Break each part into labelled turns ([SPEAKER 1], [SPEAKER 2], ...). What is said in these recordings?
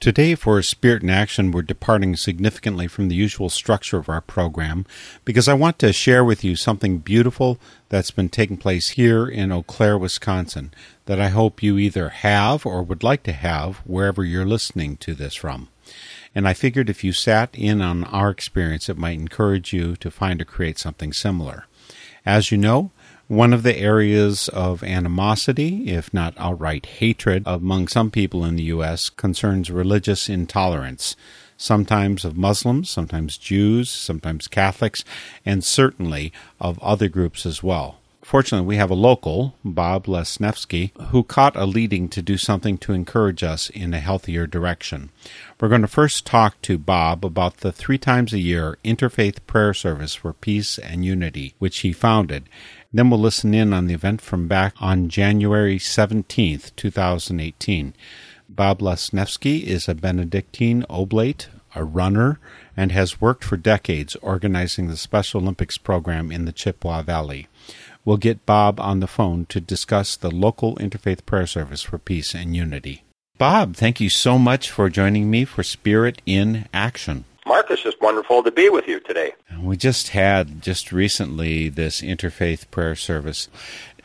[SPEAKER 1] Today, for Spirit in Action, we're departing significantly from the usual structure of our program because I want to share with you something beautiful that's been taking place here in Eau Claire, Wisconsin, that I hope you either have or would like to have wherever you're listening to this from. And I figured if you sat in on our experience, it might encourage you to find or create something similar. As you know, one of the areas of animosity, if not outright hatred, among some people in the U.S. concerns religious intolerance, sometimes of Muslims, sometimes Jews, sometimes Catholics, and certainly of other groups as well. Fortunately, we have a local, Bob Lesnevsky, who caught a leading to do something to encourage us in a healthier direction. We're going to first talk to Bob about the three times a year interfaith prayer service for peace and unity, which he founded. Then we'll listen in on the event from back on January 17th, 2018. Bob Lesnevsky is a Benedictine oblate, a runner, and has worked for decades organizing the Special Olympics program in the Chippewa Valley. We'll get Bob on the phone to discuss the local interfaith prayer service for peace and unity. Bob, thank you so much for joining me for Spirit in Action.
[SPEAKER 2] Mark, it's wonderful to be with you today.
[SPEAKER 1] We just had, just recently, this interfaith prayer service.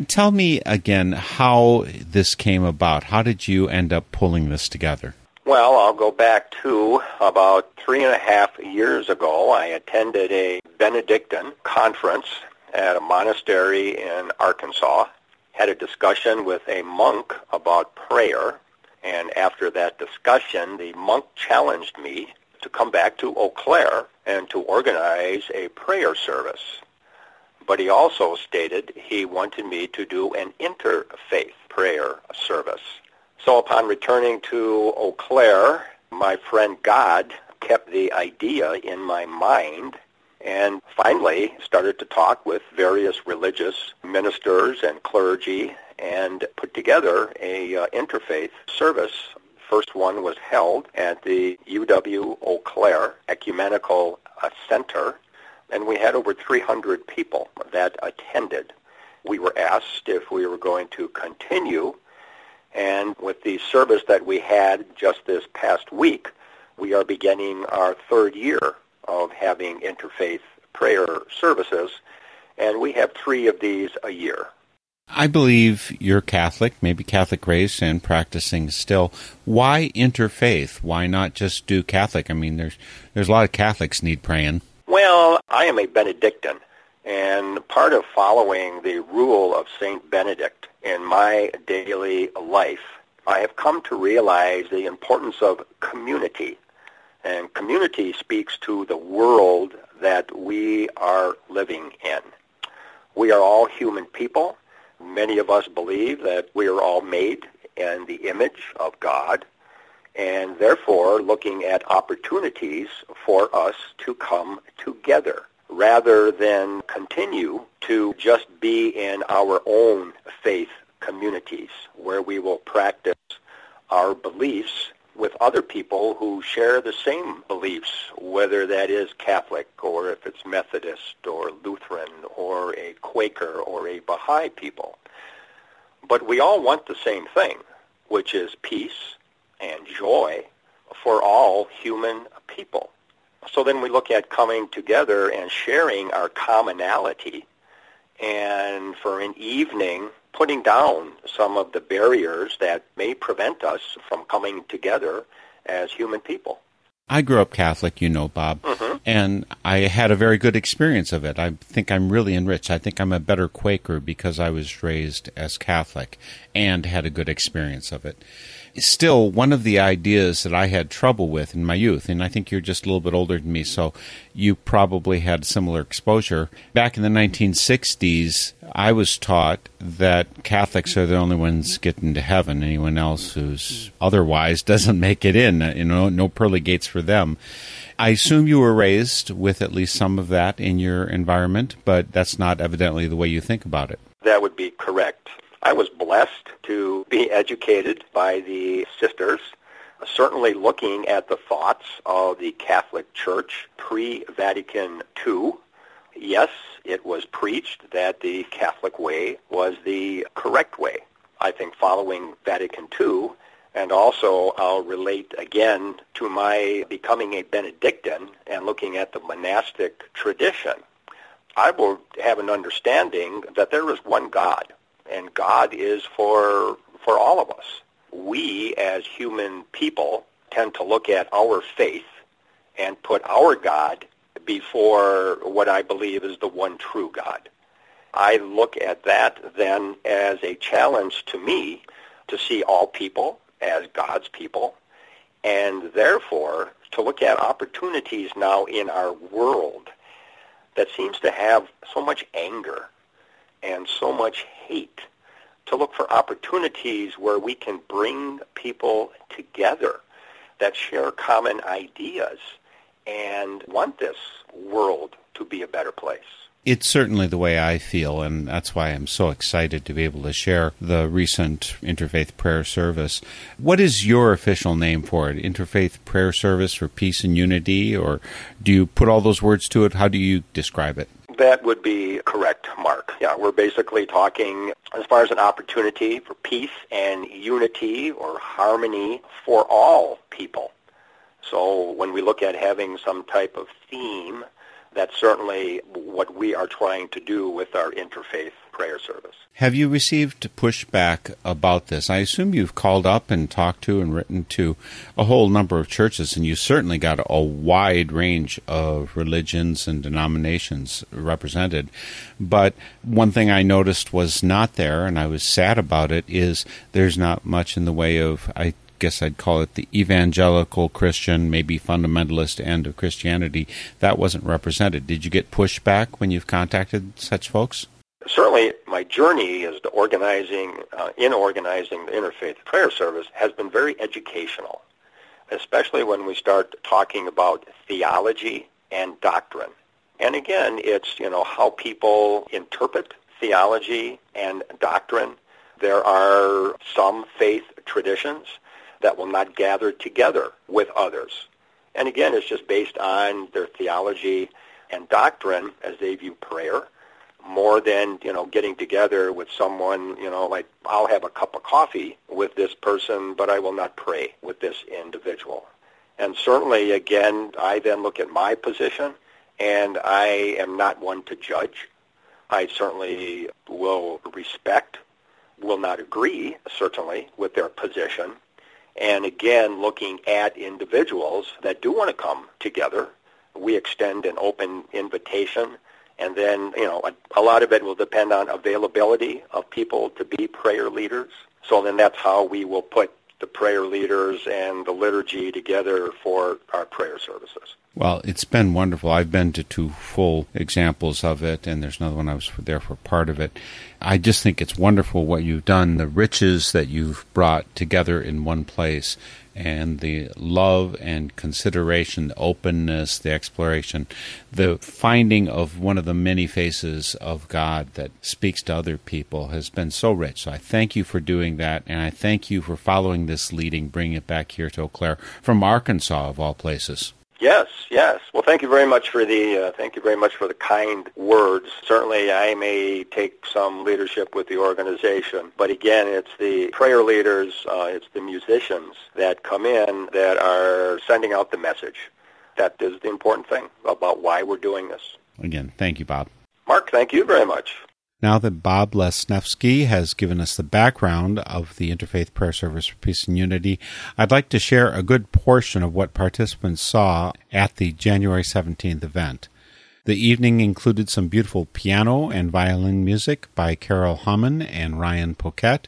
[SPEAKER 1] Tell me again how this came about. How did you end up pulling this together?
[SPEAKER 2] Well, I'll go back to about three and a half years ago. I attended a Benedictine conference at a monastery in Arkansas, had a discussion with a monk about prayer, and after that discussion, the monk challenged me to come back to Eau Claire and to organize a prayer service. But he also stated he wanted me to do an interfaith prayer service. So upon returning to Eau Claire, my friend God kept the idea in my mind and finally started to talk with various religious ministers and clergy and put together a uh, interfaith service. First one was held at the UW Eau Claire Ecumenical uh, Center, and we had over 300 people that attended. We were asked if we were going to continue, and with the service that we had just this past week, we are beginning our third year of having interfaith prayer services, and we have three of these a year.
[SPEAKER 1] I believe you're Catholic, maybe Catholic raised and practicing still. Why interfaith? Why not just do Catholic? I mean, there's there's a lot of Catholics need praying.
[SPEAKER 2] Well, I am a Benedictine, and part of following the rule of Saint Benedict in my daily life, I have come to realize the importance of community and community speaks to the world that we are living in. We are all human people. Many of us believe that we are all made in the image of God and therefore looking at opportunities for us to come together rather than continue to just be in our own faith communities where we will practice our beliefs with other people who share the same beliefs, whether that is Catholic or if it's Methodist or Lutheran or a Quaker or a Baha'i people. But we all want the same thing, which is peace and joy for all human people. So then we look at coming together and sharing our commonality and for an evening putting down some of the barriers that may prevent us from coming together as human people.
[SPEAKER 1] I grew up Catholic, you know, Bob,
[SPEAKER 2] Mhm.
[SPEAKER 1] and I had a very good experience of it. I think I'm really enriched. I think I'm a better Quaker because I was raised as Catholic and had a good experience of it. Still, one of the ideas that I had trouble with in my youth, and I think you're just a little bit older than me, so you probably had similar exposure. Back in the 1960s, I was taught that Catholics are the only ones getting to heaven. Anyone else who's otherwise doesn't make it in. You know, no pearly gates for them. I assume you were raised with at least some of that in your environment, but that's not evidently the way you think about it.
[SPEAKER 2] That would be correct. I was blessed to be educated by the sisters, certainly looking at the thoughts of the Catholic Church pre-Vatican II. Yes, it was preached that the Catholic way was the correct way. I think following Vatican II, and also I'll relate again to my becoming a Benedictine and looking at the monastic tradition. I will have an understanding that there is one God, and God is for for all of us. We as human people tend to look at our faith and put our God before what I believe is the one true God. I look at that then as a challenge to me to see all people as God's people and therefore to look at opportunities now in our world that seems to have so much anger and so much hate to look for opportunities where we can bring people together that share common ideas and want this world to be a better place.
[SPEAKER 1] It's certainly the way I feel, and that's why I'm so excited to be able to share the recent Interfaith Prayer Service. What is your official name for it? Interfaith Prayer Service for Peace and Unity, or do you put all those words to it? How do you describe it?
[SPEAKER 2] That would be correct, Mark. Yeah, we're basically talking as far as an opportunity for peace and unity or harmony for all people. So when we look at having some type of theme, that's certainly what we are trying to do with our interfaith prayer service.
[SPEAKER 1] Have you received pushback about this? I assume you've called up and talked to and written to a whole number of churches, and you certainly got a wide range of religions and denominations represented. But one thing I noticed was not there, and I was sad about it, is there's not much in the way of, I guess I'd call it the evangelical Christian, maybe fundamentalist end of Christianity. That wasn't represented. Did you get pushback when you've contacted such folks?
[SPEAKER 2] Certainly, my journey as to organizing, uh, in organizing the interfaith prayer service has been very educational, especially when we start talking about theology and doctrine. And again, it's, you know, how people interpret theology and doctrine. There are some faith traditions that will not gather together with others. And again, it's just based on their theology and doctrine as they view prayer more than, you know, getting together with someone, you know, like I'll have a cup of coffee with this person, but I will not pray with this individual. And certainly, again, I then look at my position, and I am not one to judge. I certainly will respect, will not agree, certainly, with their position. And again, looking at individuals that do want to come together, we extend an open invitation. And then, you know, a, a lot of it will depend on availability of people to be prayer leaders. So then that's how we will put the prayer leaders and the liturgy together for our prayer services.
[SPEAKER 1] Well, it's been wonderful. I've been to two full examples of it, and there's another one I was there for part of it. I just think it's wonderful what you've done, the riches that you've brought together in one place, and the love and consideration, the openness, the exploration, the finding of one of the many faces of God that speaks to other people has been so rich. So I thank you for doing that, and I thank you for following this leading, bringing it back here to Eau Claire from Arkansas, of all places.
[SPEAKER 2] Yes, yes. Well, thank you very much for the uh, thank you very much for the kind words. Certainly, I may take some leadership with the organization, but again, it's the prayer leaders, uh, it's the musicians that come in that are sending out the message. That is the important thing about why we're doing this.
[SPEAKER 1] Again, thank you, Bob.
[SPEAKER 2] Mark, thank you very much.
[SPEAKER 1] Now that Bob Lesnevsky has given us the background of the Interfaith Prayer Service for Peace and Unity, I'd like to share a good portion of what participants saw at the January 17th event. The evening included some beautiful piano and violin music by Carol Hammond and Ryan Poquette,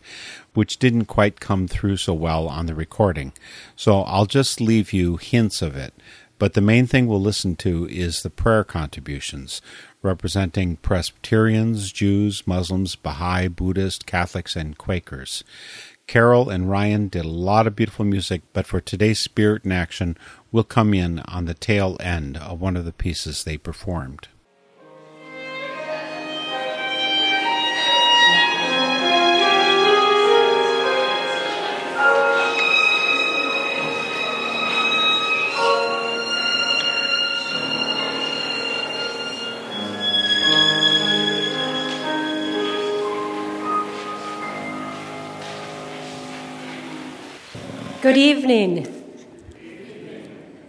[SPEAKER 1] which didn't quite come through so well on the recording. So I'll just leave you hints of it. But the main thing we'll listen to is the prayer contributions, representing Presbyterians, Jews, Muslims, Baha'i, Buddhists, Catholics, and Quakers. Carol and Ryan did a lot of beautiful music, but for today's Spirit in Action, we'll come in on the tail end of one of the pieces they performed.
[SPEAKER 3] Good evening.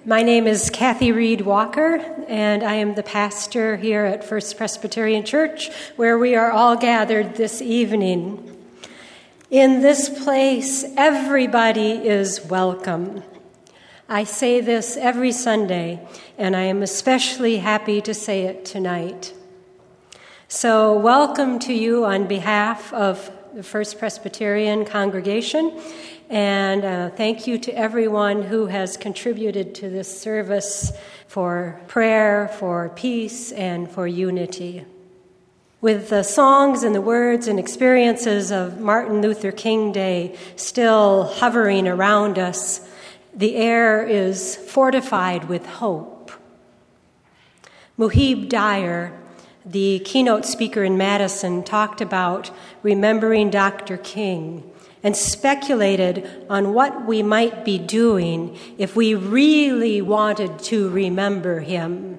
[SPEAKER 3] My name is Kathy Reed Walker, and I am the pastor here at First Presbyterian Church, where we are all gathered this evening. In this place, everybody is welcome. I say this every Sunday, and I am especially happy to say it tonight. So, welcome to you on behalf of the First Presbyterian congregation and uh, thank you to everyone who has contributed to this service for prayer, for peace, and for unity. With the songs and the words and experiences of Martin Luther King Day still hovering around us, the air is fortified with hope. Muhib Dyer, the keynote speaker in Madison, talked about remembering Dr. King and speculated on what we might be doing if we really wanted to remember him.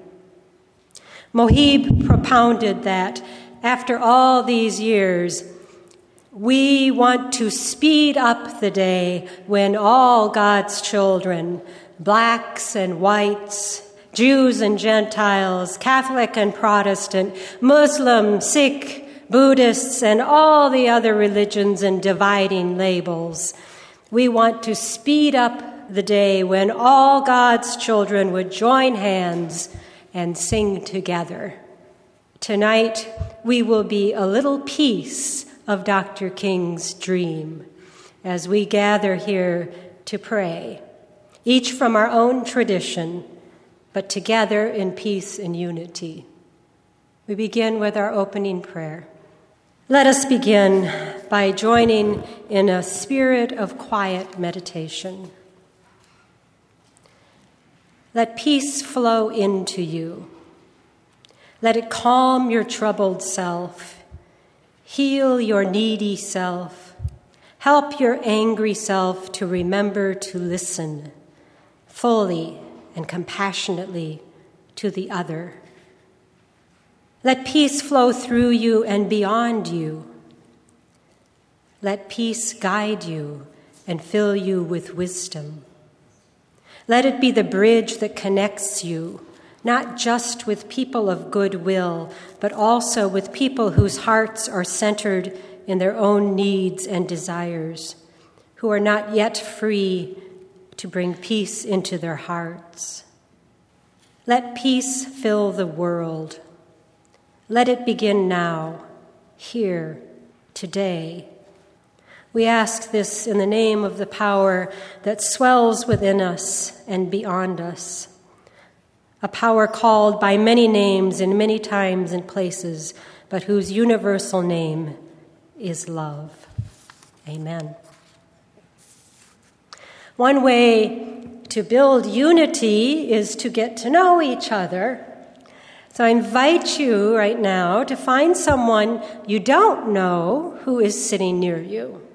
[SPEAKER 3] Muhib propounded that after all these years, we want to speed up the day when all God's children, blacks and whites, Jews and Gentiles, Catholic and Protestant, Muslim, Sikh, Buddhists, and all the other religions and dividing labels. We want to speed up the day when all God's children would join hands and sing together. Tonight, we will be a little piece of Dr. King's dream as we gather here to pray, each from our own tradition, but together in peace and unity. We begin with our opening prayer. Let us begin by joining in a spirit of quiet meditation. Let peace flow into you. Let it calm your troubled self, heal your needy self, help your angry self to remember to listen fully and compassionately to the other. Let peace flow through you and beyond you. Let peace guide you and fill you with wisdom. Let it be the bridge that connects you, not just with people of goodwill, but also with people whose hearts are centered in their own needs and desires, who are not yet free to bring peace into their hearts. Let peace fill the world. Let it begin now, here, today. We ask this in the name of the power that swells within us and beyond us, a power called by many names in many times and places, but whose universal name is love. Amen. One way to build unity is to get to know each other so I invite you right now to find someone you don't know who is sitting near you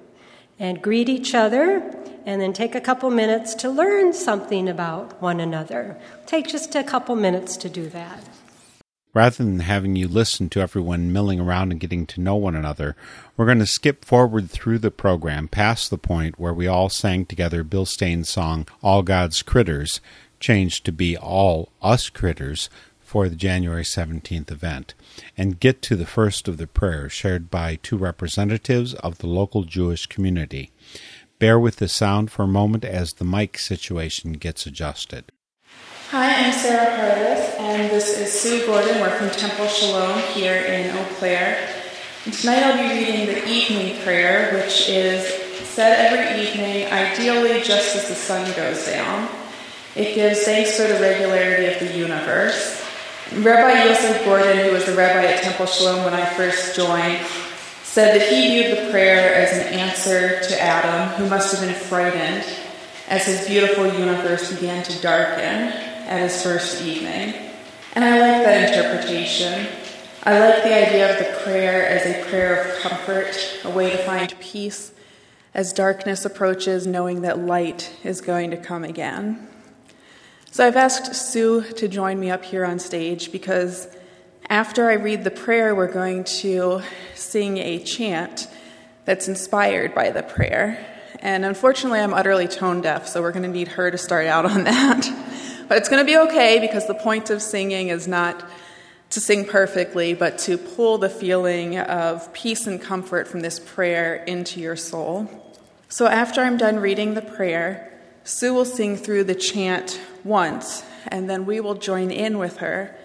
[SPEAKER 3] and greet each other and then take a couple minutes to learn something about one another. Take just a couple minutes to do that.
[SPEAKER 1] Rather than having you listen to everyone milling around and getting to know one another, we're going to skip forward through the program past the point where we all sang together Bill Staines' song, All God's Critters, changed to be All Us Critters for the January 17th event and get to the first of the prayers shared by two representatives of the local Jewish community. Bear with the sound for a moment as the mic situation gets adjusted.
[SPEAKER 4] Hi, I'm Sarah Hardis, and this is Sue Gordon. We're from Temple Shalom here in Eau Claire. And tonight I'll be reading the evening prayer, which is said every evening, ideally just as the sun goes down. It gives thanks for the regularity of the universe. Rabbi Yosef Gordon, who was the rabbi at Temple Shalom when I first joined, said that he viewed the prayer as an answer to Adam, who must have been frightened as his beautiful universe began to darken at his first evening. And I like that interpretation. I like the idea of the prayer as a prayer of comfort, a way to find peace as darkness approaches, knowing that light is going to come again. So I've asked Sue to join me up here on stage because after I read the prayer, we're going to sing a chant that's inspired by the prayer. And unfortunately, I'm utterly tone deaf, so we're going to need her to start out on that. but it's going to be okay because the point of singing is not to sing perfectly, but to pull the feeling of peace and comfort from this prayer into your soul. So after I'm done reading the prayer, Sue will sing through the chant once, and then we will join in with her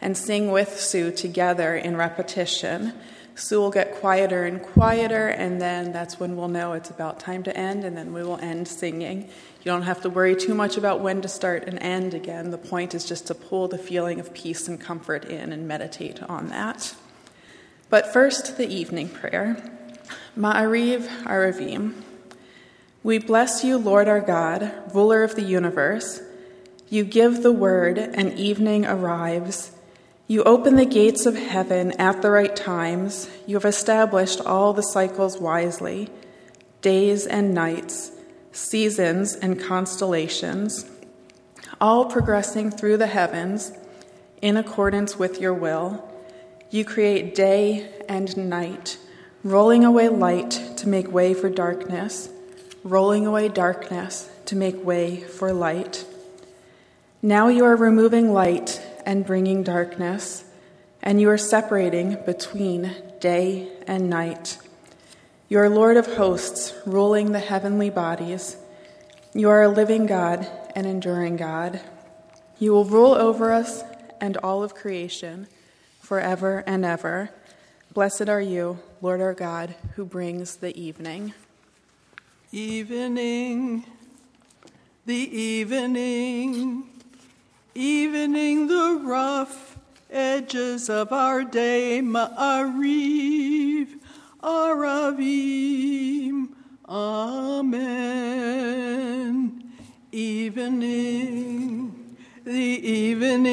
[SPEAKER 4] and sing with Sue together in repetition. Sue will get quieter and quieter, and then that's when we'll know it's about time to end, and then we will end singing. You don't have to worry too much about when to start and end again. The point is just to pull the feeling of peace and comfort in and meditate on that. But first, the evening prayer Ma'ariv Aravim. We bless you, Lord our God, ruler of the universe. You give the word, and evening arrives. You open the gates of heaven at the right times. You have established all the cycles wisely days and nights, seasons and constellations, all progressing through the heavens in accordance with your will. You create day and night, rolling away light to make way for darkness rolling away darkness to make way for light. Now you are removing light and bringing darkness, and you are separating between day and night. You are Lord of hosts, ruling the heavenly bodies. You are a living God and enduring God. You will rule over us and all of creation forever and ever. Blessed are you, Lord our God, who brings the evening.
[SPEAKER 5] Evening, the evening, evening the rough edges of our day, Ma'ariv, Aravim, Amen. Evening, the evening,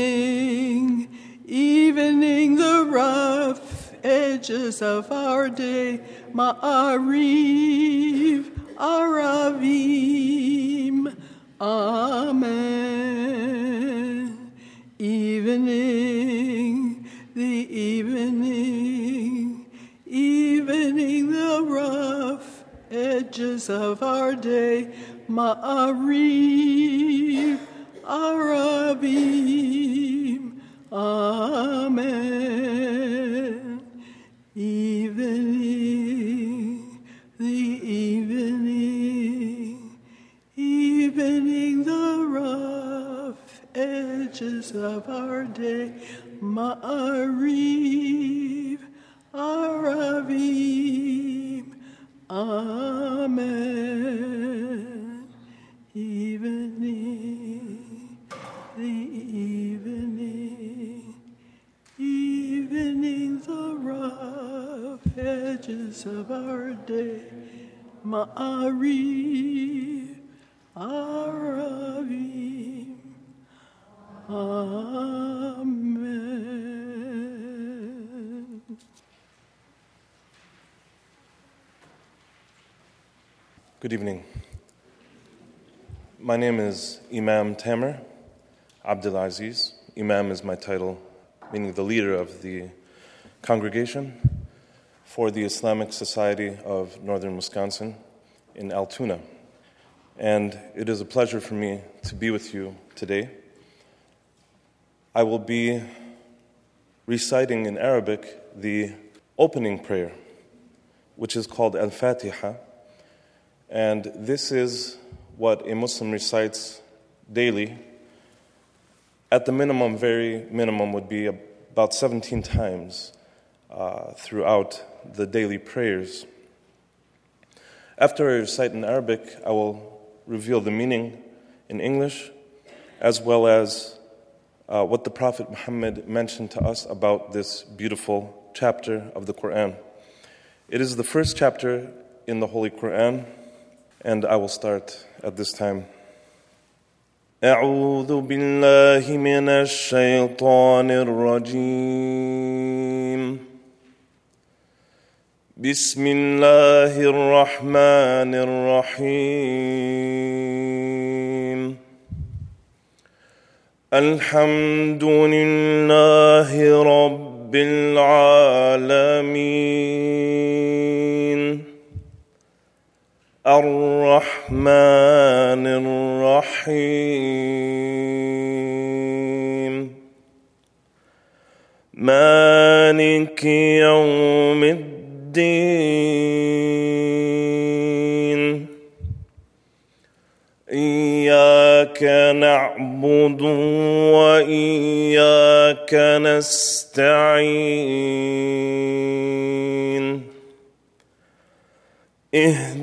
[SPEAKER 5] evening the rough edges of our day, Ma'ariv, Aravim. Amen. Evening, the evening, evening the rough edges of our day. Ma'ariv, Aravim. Amen.
[SPEAKER 6] Good evening. My name is Imam Tamer Abdulaziz. Imam is my title, meaning the leader of the congregation for the Islamic Society of Northern Wisconsin in Altoona. And it is a pleasure for me to be with you today. I will be reciting in Arabic the opening prayer, which is called Al Fatiha. And this is what a Muslim recites daily. At the minimum, very minimum, would be about 17 times uh, throughout the daily prayers. After I recite in Arabic, I will reveal the meaning in English as well as uh, what the Prophet Muhammad mentioned to us about this beautiful chapter of the Quran. It is the first chapter in the Holy Quran, and I will start at this time. أعوذ بالله من الشيطان الرجيم. بسم الله الرحمن الرحيم. الحمد لله رب العالمين. الرحمن الرحيم. مالك يوم الدين. إياك نعبد وإياك نستعين. اهدنا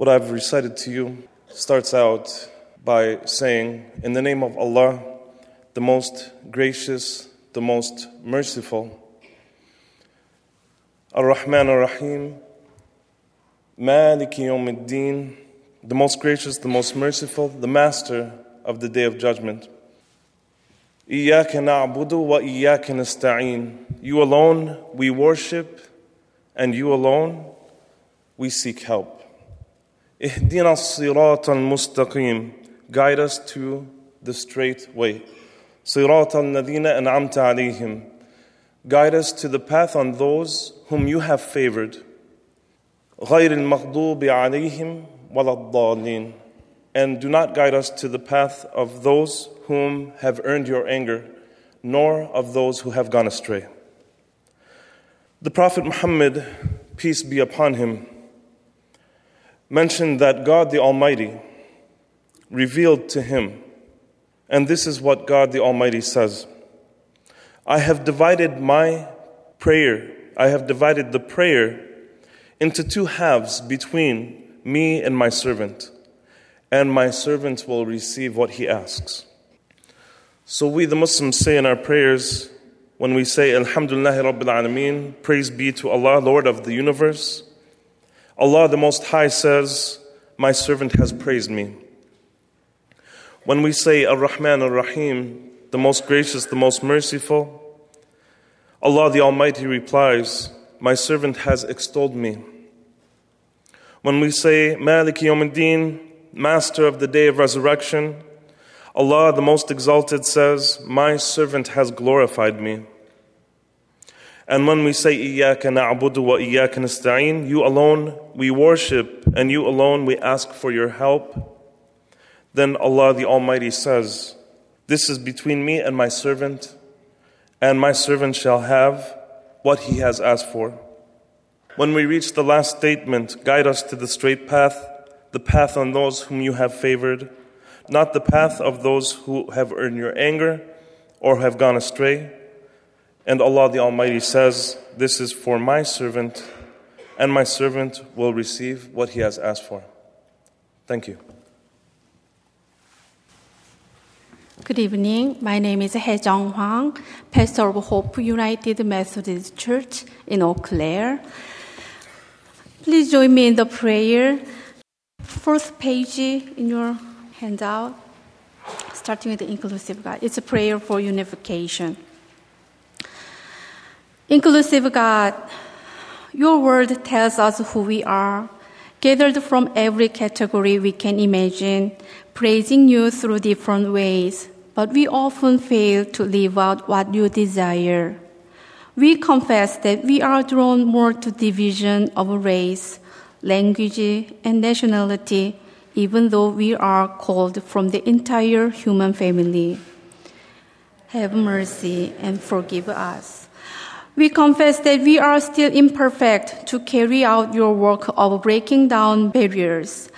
[SPEAKER 6] What I've recited to you starts out by saying, In the name of Allah, the most gracious, the most merciful, Ar Rahman Ar Rahim, Maliki Yawmiddin, the most gracious, the most merciful, the master of the day of judgment. إياك نعبد وإياك نستعين. You alone we worship, and you alone we seek help. اهدنا الصراط المستقيم. Guide us to the straight way. صراط الذين أنعمت عليهم. Guide us to the path on those whom you have favored. غير المغضوب عليهم ولا الضالين. And do not guide us to the path of those whom have earned your anger, nor of those who have gone astray. The Prophet Muhammad, peace be upon him, mentioned that God the Almighty revealed to him, and this is what God the Almighty says I have divided my prayer, I have divided the prayer into two halves between me and my servant, and my servant will receive what he asks. So we, the Muslims, say in our prayers, when we say, Alhamdulillah Rabbil Alameen, praise be to Allah, Lord of the universe, Allah the Most High says, My servant has praised me. When we say, Ar Rahman Ar Rahim, the most gracious, the most merciful, Allah the Almighty replies, My servant has extolled me. When we say, Maliki Yawmiddin, Master of the Day of Resurrection, Allah the Most Exalted says, My servant has glorified me. And when we say, na'budu wa iyaka nasta'in, you alone we worship and you alone we ask for your help, then Allah the Almighty says, This is between me and my servant, and my servant shall have what he has asked for. When we reach the last statement, guide us to the straight path, the path on those whom you have favored, not the path of those who have earned your anger or have gone astray. And Allah the Almighty says, This is for my servant, and my servant will receive what he has asked for. Thank you.
[SPEAKER 7] Good evening. My name is He Jong Hwang, pastor of Hope United Methodist Church in Eau Claire. Please join me in the prayer. First page in your handout. starting with the inclusive God. It's a prayer for unification. Inclusive God, your word tells us who we are, gathered from every category we can imagine, praising you through different ways, but we often fail to live out what you desire. We confess that we are drawn more to division of race, language, and nationality, even though we are called from the entire human family. Have mercy and forgive us. We confess that we are still imperfect to carry out your work of breaking down barriers.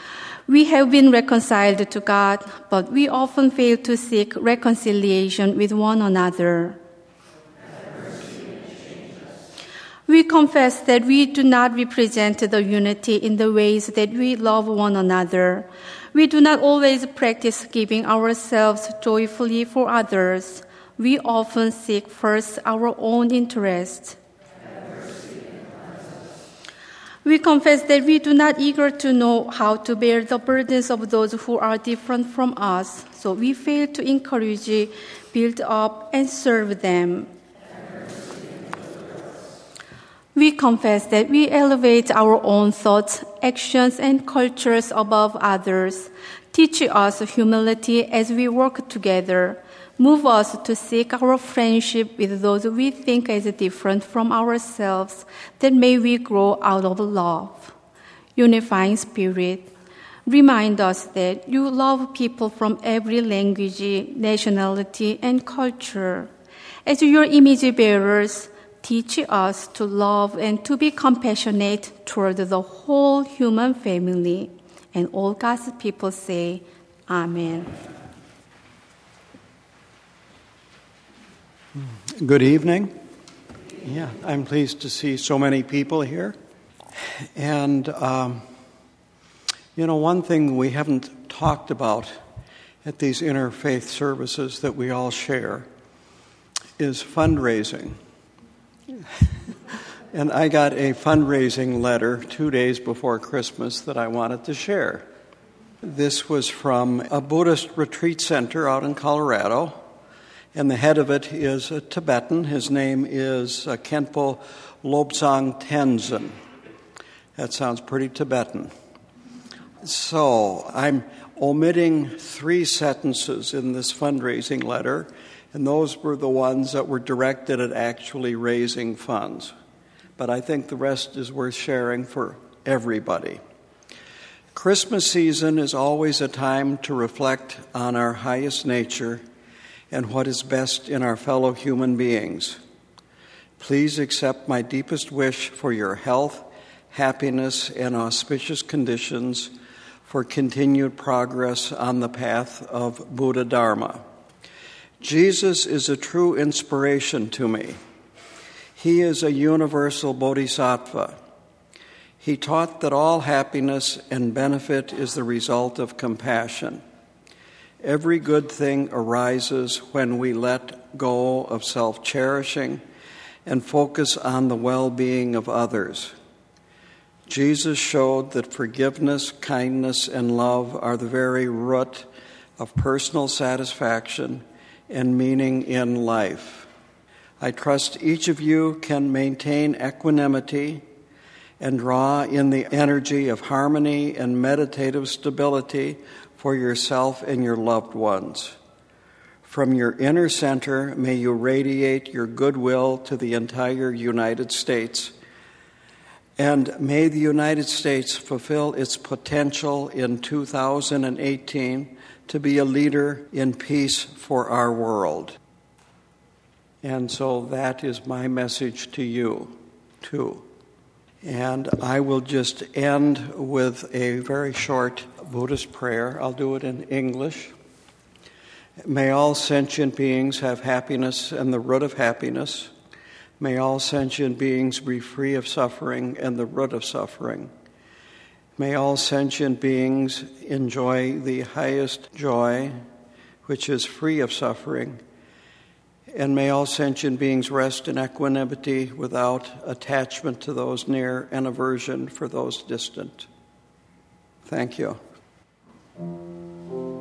[SPEAKER 7] We have been reconciled to God, but we often fail to seek reconciliation with one another. We confess that we do not represent the unity in the ways that we love one another. We do not always practice giving ourselves joyfully for others. We often seek first our own interests. We confess that we do not eager to know how to bear the burdens of those who are different from us, so we fail to encourage, build up, and serve them. We confess that we elevate our own thoughts, actions, and cultures above others. Teach us humility as we work together. Move us to seek our friendship with those we think is different from ourselves, that may we grow out of love. Unifying Spirit, remind us that you love people from every language, nationality, and culture. As your image bearers, teach us to love and to be compassionate toward the whole human family. And all God's people say, Amen.
[SPEAKER 8] Good evening. Yeah, I'm pleased to see so many people here. And, um, you know, one thing we haven't talked about at these interfaith services that we all share is fundraising. and I got a fundraising letter two days before Christmas that I wanted to share. This was from a Buddhist retreat center out in Colorado, and the head of it is a Tibetan. His name is uh, Khenpo Lobsang Tenzin. That sounds pretty Tibetan. So I'm omitting three sentences in this fundraising letter and those were the ones that were directed at actually raising funds. But I think the rest is worth sharing for everybody. Christmas season is always a time to reflect on our highest nature and what is best in our fellow human beings. Please accept my deepest wish for your health, happiness, and auspicious conditions for continued progress on the path of Buddha Dharma. Jesus is a true inspiration to me. He is a universal bodhisattva. He taught that all happiness and benefit is the result of compassion. Every good thing arises when we let go of self cherishing and focus on the well being of others. Jesus showed that forgiveness, kindness, and love are the very root of personal satisfaction and meaning in life. I trust each of you can maintain equanimity and draw in the energy of harmony and meditative stability for yourself and your loved ones. From your inner center, may you radiate your goodwill to the entire United States. And may the United States fulfill its potential in 2018 to be a leader in peace for our world. And so that is my message to you, too. And I will just end with a very short Buddhist prayer. I'll do it in English. May all sentient beings have happiness and the root of happiness. May all sentient beings be free of suffering and the root of suffering. May all sentient beings enjoy the highest joy, which is free of suffering. And may all sentient beings rest in equanimity without attachment to those near and aversion for those distant. Thank you. Thank you.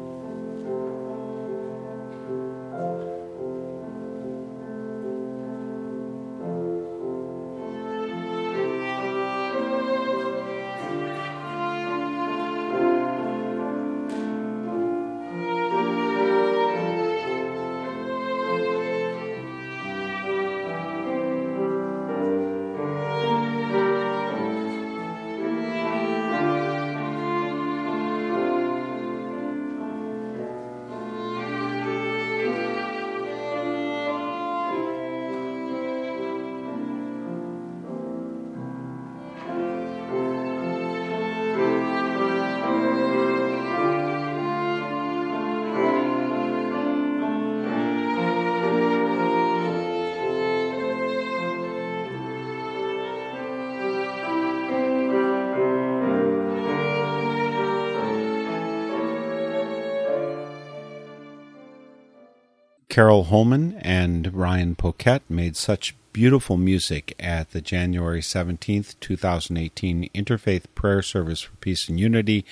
[SPEAKER 1] Carol Holman and Ryan Poquette made such beautiful music at the January 17th, 2018 Interfaith Prayer Service for Peace and Unity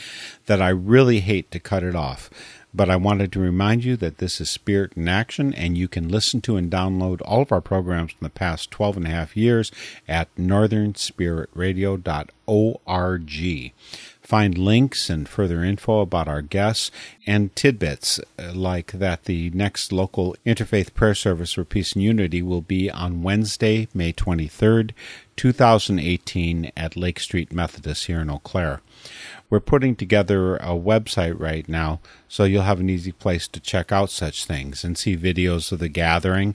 [SPEAKER 1] that I really hate to cut it off. But I wanted to remind you that this is Spirit in Action, and you can listen to and download all of our programs from the past 12 and a half years at northernspiritradio.org. Find links and further info about our guests and tidbits uh, like that the next local interfaith prayer service for peace and unity will be on Wednesday, May 23rd, 2018 at Lake Street Methodist here in Eau Claire. We're putting together a website right now so you'll have an easy place to check out such things and see videos of the gathering.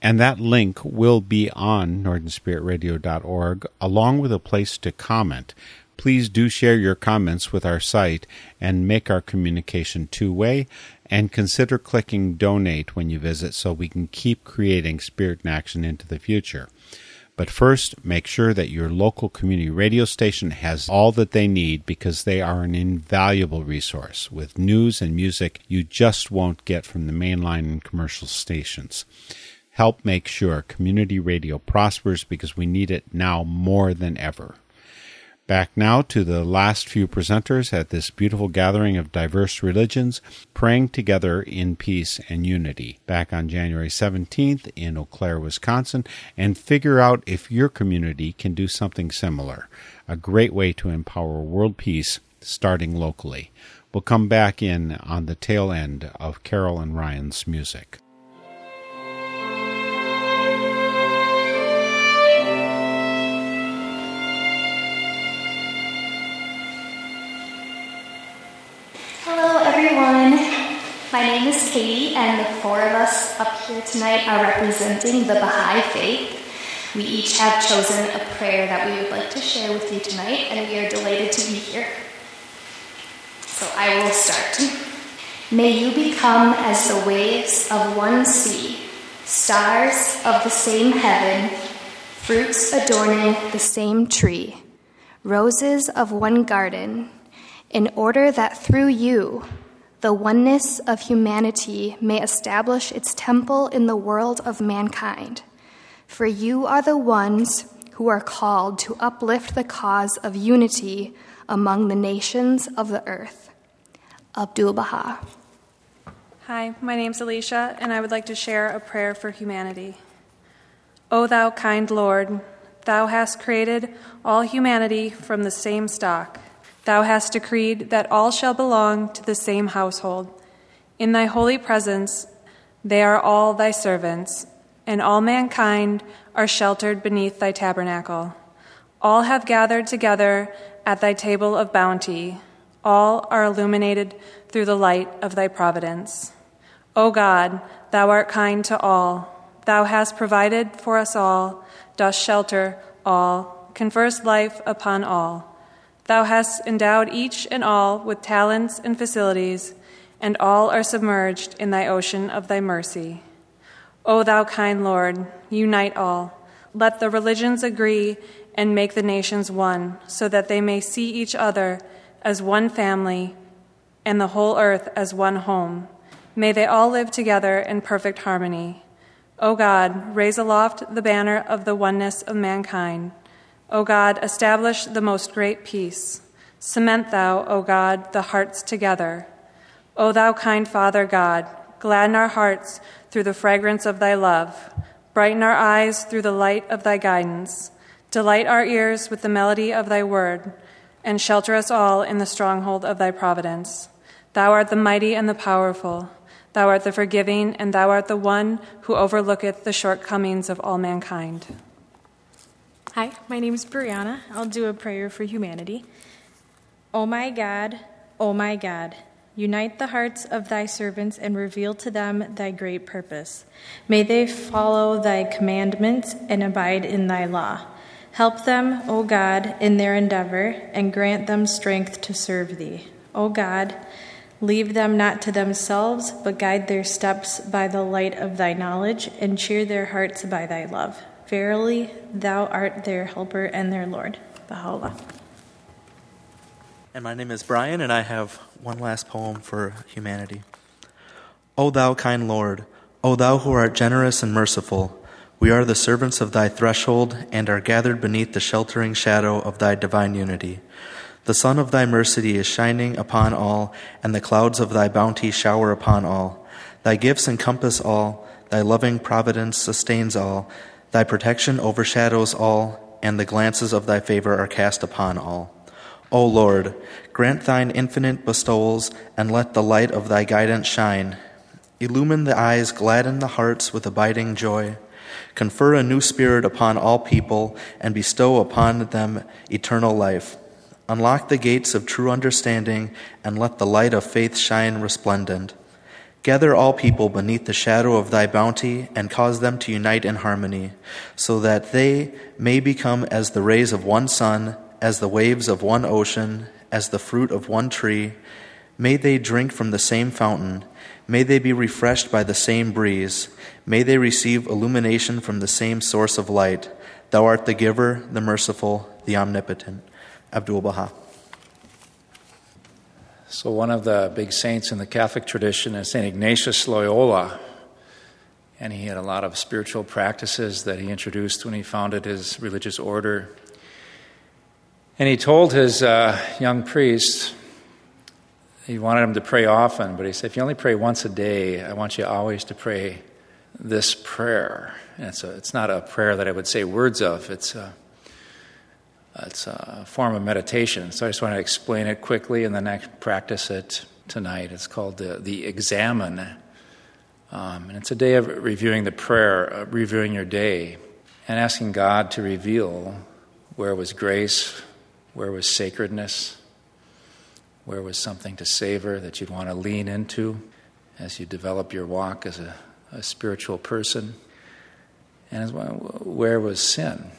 [SPEAKER 1] And that link will be on northernspiritradio.org along with a place to comment please do share your comments with our site and make our communication two way. And consider clicking donate when you visit so we can keep creating Spirit in Action into the future. But first, make sure that your local community radio station has all that they need because they are an invaluable resource with news and music you just won't get from the mainline and commercial stations. Help make sure community radio prospers because we need it now more than ever. Back now to the last few presenters at this beautiful gathering of diverse religions, praying together in peace and unity. Back on January 17th in Eau Claire, Wisconsin, and figure out if your community can do something similar. A great way to empower world peace starting locally. We'll come back in on the tail end of Carol and Ryan's music.
[SPEAKER 9] Is Katie, and the four of us up here tonight are representing the Baha'i Faith. We each have chosen a prayer that we would like to share with you tonight, and we are delighted to be here. So I will start. May you become as the waves of one sea, stars of the same heaven, fruits adorning the same tree, roses of one garden, in order that through you, the oneness of humanity may establish its temple in the world of mankind. For you are the ones who are called to uplift the cause of unity among the nations of the earth. Abdul Baha.
[SPEAKER 10] Hi, my name's Alicia, and I would like to share a prayer for humanity. O thou kind Lord, thou hast created all humanity from the same stock Thou hast decreed that all shall belong to the same household. In thy holy presence, they are all thy servants, and all mankind are sheltered beneath thy tabernacle. All have gathered together at thy table of bounty. All are illuminated through the light of thy providence. O God, thou art kind to all. Thou hast provided for us all, dost shelter all, confers life upon all. Thou hast endowed each and all with talents and facilities, and all are submerged in thy ocean of thy mercy. O thou kind Lord, unite all. Let the religions agree and make the nations one, so that they may see each other as one family and the whole earth as one home. May they all live together in perfect harmony. O God, raise aloft the banner of the oneness of mankind. O God, establish the most great peace. Cement thou, O God, the hearts together. O thou kind Father God, gladden our hearts through the fragrance of thy love. Brighten our eyes through the light of thy guidance. Delight our ears with the melody of thy word, and shelter us all in the stronghold of thy providence. Thou art the mighty and the powerful. Thou art the forgiving, and thou art the one who overlooketh the shortcomings of all mankind.
[SPEAKER 11] Hi, my name is Brianna. I'll do a prayer for humanity. O oh my God, O oh my God, unite the hearts of thy servants and reveal to them thy great purpose. May they follow thy commandments and abide in thy law. Help them, O God, in their endeavor, and grant them strength to serve thee. O God, leave them not to themselves, but guide their steps by the light of thy knowledge, and cheer their hearts by thy love. Verily, thou art their helper and their Lord. Baha'u'llah.
[SPEAKER 12] And my name is Brian, and I have one last poem for humanity. O thou kind Lord, O thou who art generous and merciful, we are the servants of thy threshold and are gathered beneath the sheltering shadow of thy divine unity. The sun of thy mercy is shining upon all, and the clouds of thy bounty shower upon all. Thy gifts encompass all, thy loving providence sustains all, thy protection overshadows all, and the glances of thy favor are cast upon all. O Lord, grant thine infinite bestowals, and let the light of thy guidance shine. Illumine the eyes, gladden the hearts with abiding joy. Confer a new spirit upon all people, and bestow upon them eternal life. Unlock the gates of true understanding, and let the light of faith shine resplendent. Gather all people beneath the shadow of thy bounty, and cause them to unite in harmony, so that they may become as the rays of one sun, as the waves of one ocean, as the fruit of one tree. May they drink from the same fountain. May they be refreshed by the same breeze. May they receive illumination from the same source of light. Thou art the giver, the merciful, the omnipotent. Abdul Baha.
[SPEAKER 13] So, one of the big saints in the Catholic tradition is St. Ignatius Loyola. And he had a lot of spiritual practices that he introduced when he founded his religious order. And he told his uh, young priest, he wanted him to pray often, but he said, if you only pray once a day, I want you always to pray this prayer. And it's, a, it's not a prayer that I would say words of, it's a, it's a form of meditation. So I just want to explain it quickly and then I practice it tonight. It's called the, the Examen. Um, and it's a day of reviewing the prayer, uh, reviewing your day, and asking God to reveal where was grace, where was sacredness, where was something to savor that you'd want to lean into as you develop your walk as a, a spiritual person, and as well, where was sin?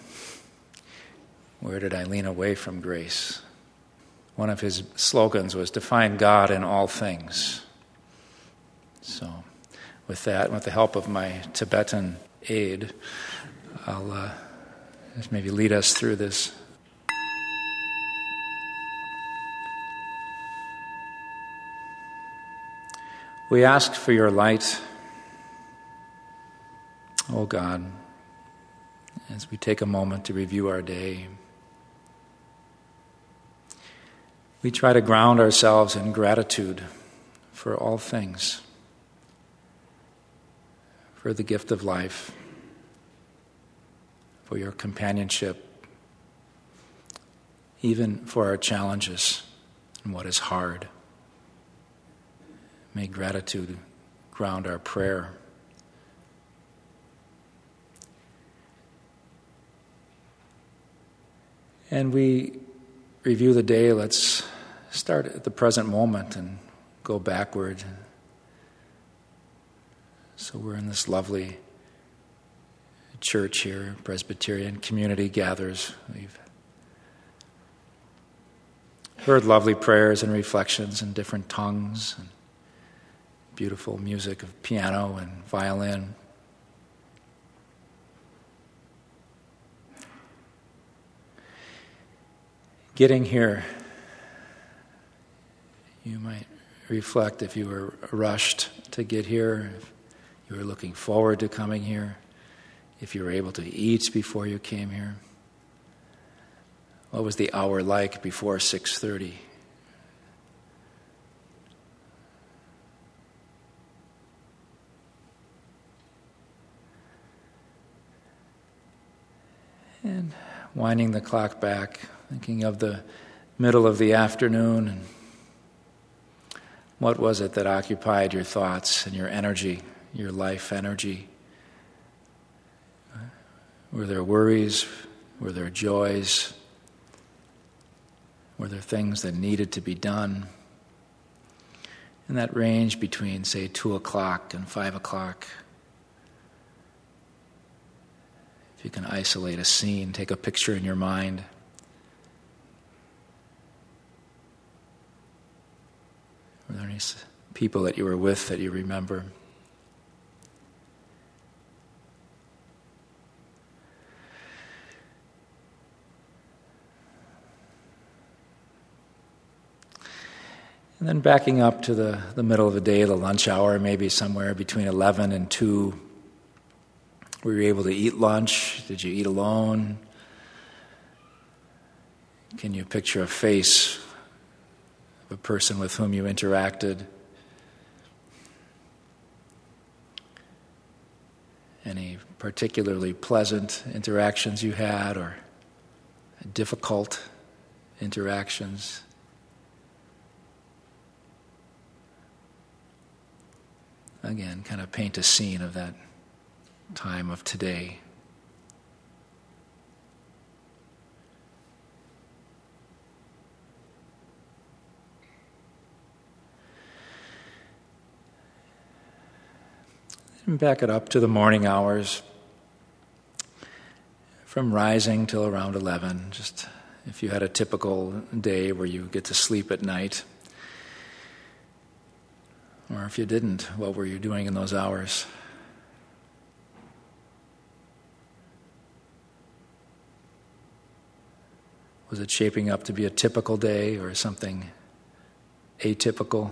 [SPEAKER 13] Where did I lean away from grace? One of his slogans was to find God in all things. So, with that, with the help of my Tibetan aid, I'll uh, just maybe lead us through this. We ask for your light, O oh God, as we take a moment to review our day. We try to ground ourselves in gratitude for all things, for the gift of life, for your companionship, even for our challenges and what is hard. May gratitude ground our prayer. And we review the day. Let's start at the present moment and go backward. So we're in this lovely church here, Presbyterian community gathers. We've heard lovely prayers and reflections in different tongues. And beautiful music of piano and violin. Getting here, you might reflect if you were rushed to get here, if you were looking forward to coming here, if you were able to eat before you came here. What was the hour like before 6:30? And winding the clock back, thinking of the middle of the afternoon and what was it that occupied your thoughts and your energy, your life energy? Were there worries? Were there joys? Were there things that needed to be done? In that range between, say, 2 o'clock and 5 o'clock. If you can isolate a scene, take a picture in your mind. Were there any people that you were with that you remember? And then backing up to the, the middle of the day, the lunch hour, maybe somewhere between 11 and 2. Were you able to eat lunch? Did you eat alone? Can you picture a face a person with whom you interacted? Any particularly pleasant interactions you had or difficult interactions? Again, kind of paint a scene of that time of today. And back it up to the morning hours from rising till around 11. Just if you had a typical day where you get to sleep at night, or if you didn't, what were you doing in those hours? Was it shaping up to be a typical day or something atypical?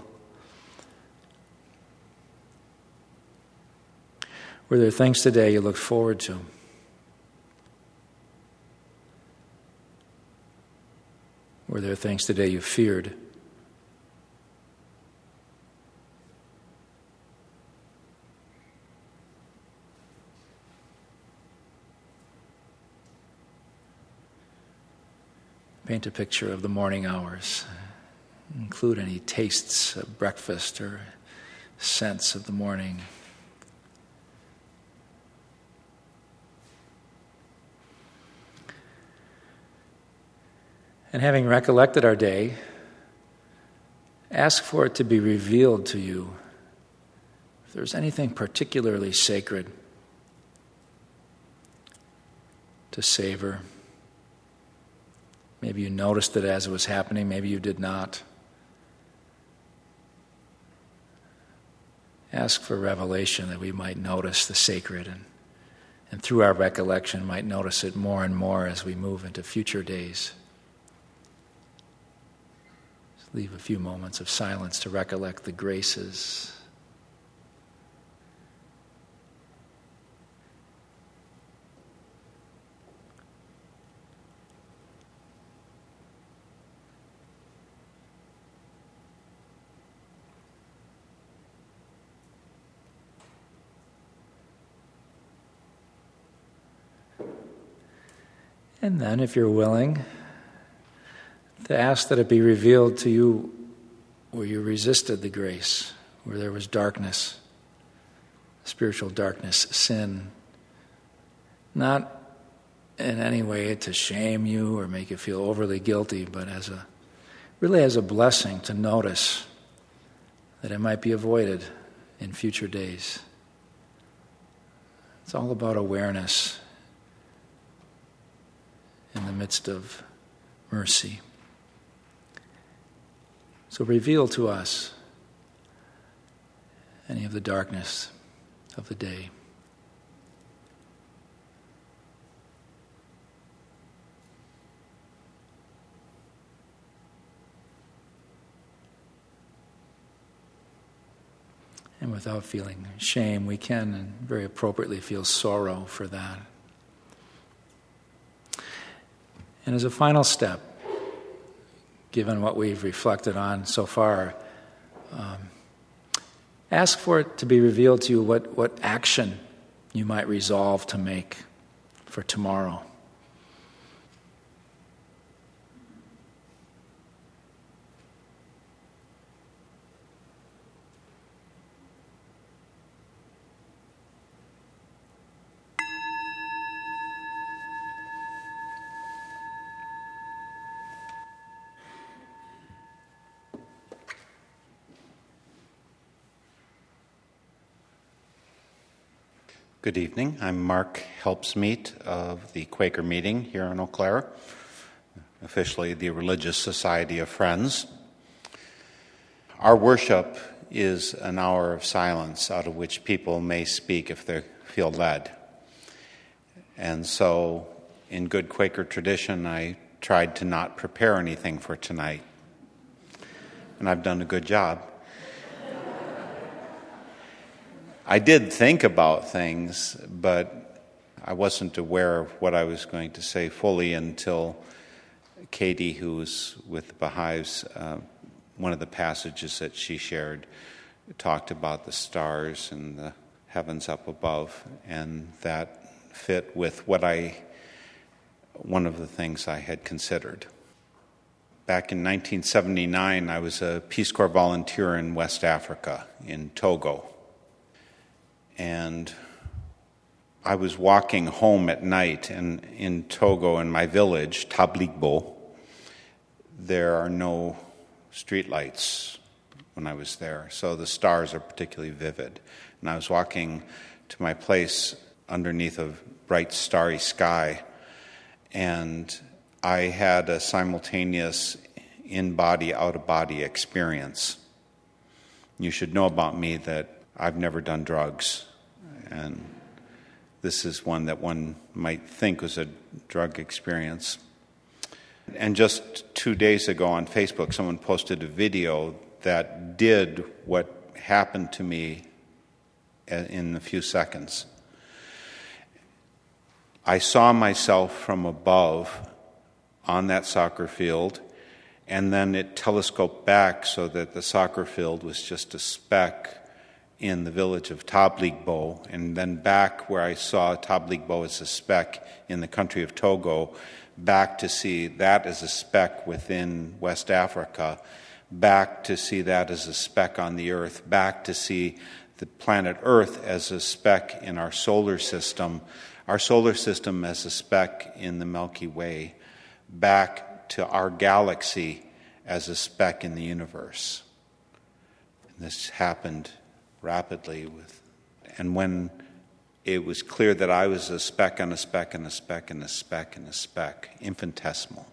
[SPEAKER 13] Were there things today you looked forward to? Were there things today you feared? Paint a picture of the morning hours. Include any tastes of breakfast or scents of the morning. And having recollected our day, ask for it to be revealed to you if there's anything particularly sacred to savor. Maybe you noticed it as it was happening, maybe you did not. Ask for revelation that we might notice the sacred and, and through our recollection might notice it more and more as we move into future days leave a few moments of silence to recollect the graces. And then, if you're willing, to ask that it be revealed to you where you resisted the grace, where there was darkness, spiritual darkness, sin. Not in any way to shame you or make you feel overly guilty, but as a really as a blessing to notice that it might be avoided in future days. It's all about awareness in the midst of mercy. So reveal to us any of the darkness of the day. And without feeling shame, we can and very appropriately feel sorrow for that. And as a final step, given what we've reflected on so far. Um, ask for it to be revealed to you what, what action you might resolve to make for tomorrow.
[SPEAKER 1] Good evening. I'm Mark Helpsmeet of the Quaker Meeting here in Eau Claire, officially the Religious Society of Friends. Our worship is an hour of silence out of which people may speak if they feel led. And so, in good Quaker tradition, I tried to not prepare anything for tonight. and I've done a good job. I did think about things, but I wasn't aware of what I was going to say fully until Katie, who was with the Baha'is, uh, one of the passages that she shared talked about the stars and the heavens up above, and that fit with what I, one of the things I had considered. Back in 1979, I was a Peace Corps volunteer in West Africa, in Togo. And I was walking home at night, and in Togo, in my village, Tabligbo, there are no streetlights when I was there, so the stars are particularly vivid. And I was walking to my place underneath a bright, starry sky, and I had a simultaneous in body, out of body experience. You should know about me that I've never done drugs, and this is one that one might think was a drug experience. And just two days ago on Facebook, someone posted a video that did what happened to me uh, in a few seconds. I saw myself from above on that soccer field, and then it telescoped back so that the soccer field was just a speck in the village of Tabligbo, and then back where I saw Tabligbo as a speck in the country of Togo, back to see that as a speck within West Africa, back to see that as a speck on the earth, back to see the planet Earth as a speck in our solar system, our solar system as a speck in the Milky Way, back to our galaxy as a speck in the universe. And this happened rapidly with and when it was clear that I was a speck and a speck and a speck and a speck and a speck, infinitesimal.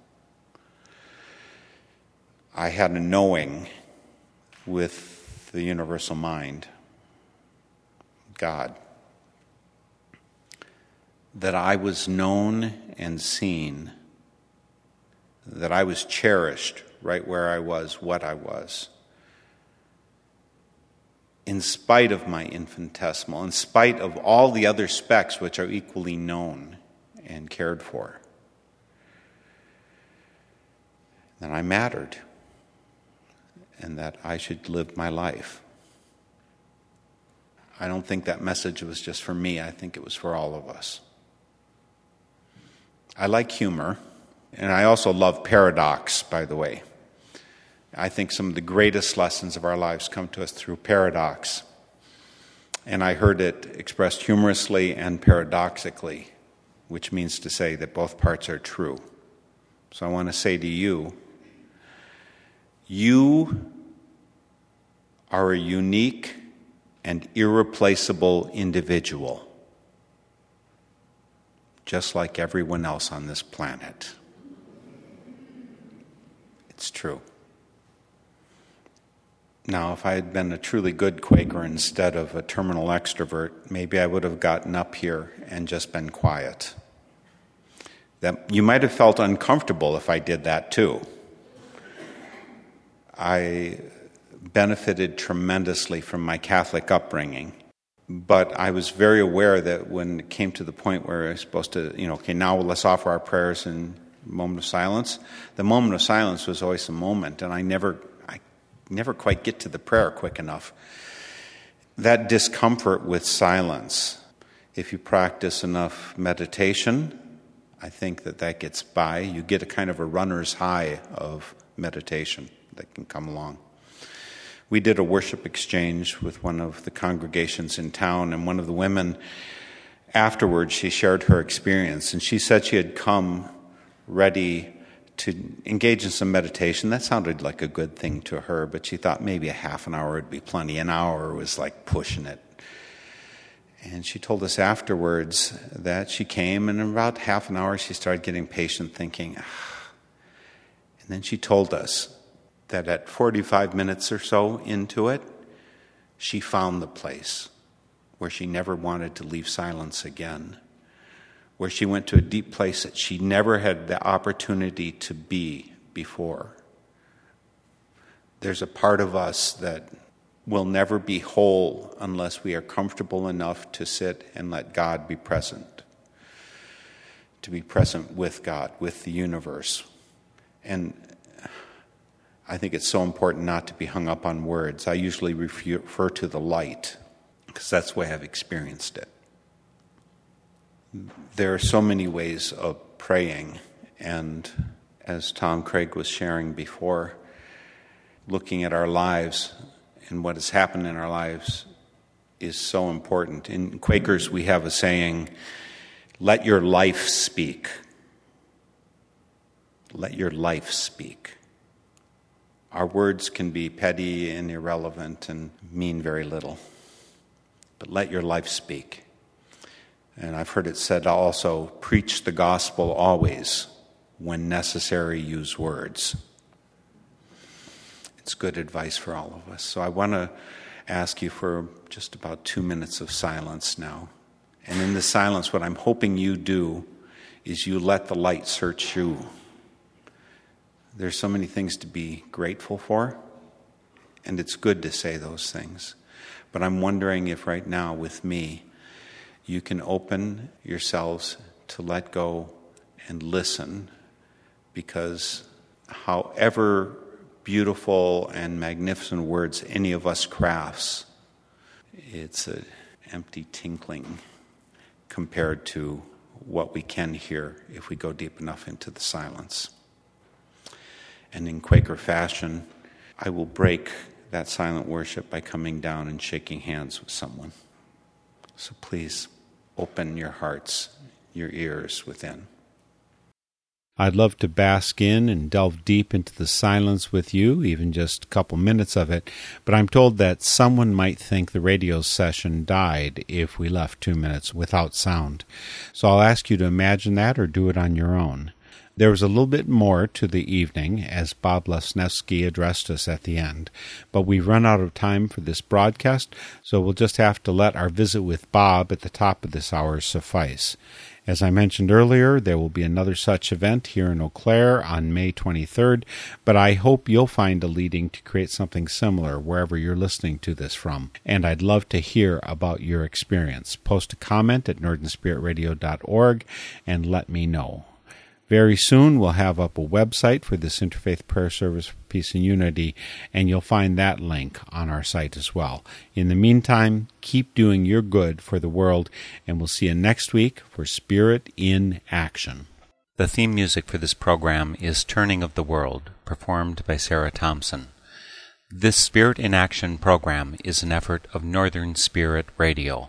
[SPEAKER 1] I had a knowing with the universal mind, God, that I was known and seen, that I was cherished right where I was, what I was in spite of my infinitesimal, in spite of all the other specks which are equally known and cared for. That I mattered and that I should live my life. I don't think that message was just for me, I think it was for all of us. I like humor, and I also love paradox, by the way. I think some of the greatest lessons of our lives come to us through paradox. And I heard it expressed humorously and paradoxically, which means to say that both parts are true. So I want to say to you you are a unique and irreplaceable individual, just like everyone else on this planet. It's true. Now, if I had been a truly good Quaker instead of a terminal extrovert, maybe I would have gotten up here and just been quiet. That you might have felt uncomfortable if I did that too. I benefited tremendously from my Catholic upbringing, but I was very aware that when it came to the point where I was supposed to, you know, okay, now let's offer our prayers in moment of silence. The moment of silence was always a moment, and I never never quite get to the prayer quick enough. That discomfort with silence, if you practice enough meditation, I think that that gets by. You get a kind of a runner's high of meditation that can come along. We did a worship exchange with one of the congregations in town, and one of the women afterwards she shared her experience, and she said she had come ready to engage in some meditation. That sounded like a good thing to her, but she thought maybe a half an hour would be plenty. An hour was like pushing it. And she told us afterwards that she came, and in about half an hour, she started getting patient, thinking. Ah. And then she told us that at 45 minutes or so into it, she found the place where she never wanted to leave silence again where she went to a deep place that she never had the opportunity to be before. there's a part of us that will never be whole unless we are comfortable enough to sit and let God be present, to be present with God, with the universe. And I think it's so important not to be hung up on words. I usually refer to the light because that's the way I've experienced it. There are so many ways of praying, and as Tom Craig was sharing before, looking at our lives and what has happened in our lives is so important. In Quakers, we have a saying, let your life speak. Let your life speak. Our words can be petty and irrelevant and mean very little, but let your life speak. And I've heard it said also preach the gospel always. When necessary, use words. It's good advice for all of us. So I want to ask you for just about two minutes of silence now. And in the silence, what I'm hoping you do is you let the light search you. There's so many things to be grateful for, and it's good to say those things. But I'm wondering if right now, with me, you can open yourselves to let go and listen, because however beautiful and magnificent words any of us crafts, it's an empty tinkling compared to what we can hear if we go deep enough into the silence. And in Quaker fashion, I will break that silent worship by coming down and shaking hands with someone. So please open your hearts, your ears within. I'd love to bask in and delve deep into the silence with you, even just a couple minutes of it, but I'm told that someone might think the radio session died if we left two minutes without sound. So I'll ask you to imagine that or do it on your own. There was a little bit more to the evening as Bob Lesnevsky addressed us at the end, but we've run out of time for this broadcast, so we'll just have to let our visit with Bob at the top of this hour suffice. As I mentioned earlier, there will be another such event here in Eau Claire on May 23rd, but I hope you'll find a leading to create something similar wherever you're listening to this from. And I'd love to hear about your experience. Post a comment at northernspiritradio.org and let me know. Very soon, we'll have up a website for this interfaith prayer service for peace and unity, and you'll find that link on our site as well. In the meantime, keep doing your good for the world, and we'll see you next week for Spirit in Action.
[SPEAKER 14] The theme music for this program is Turning of the World, performed by Sara Thomsen. This Spirit in Action program is an effort of Northern Spirit Radio.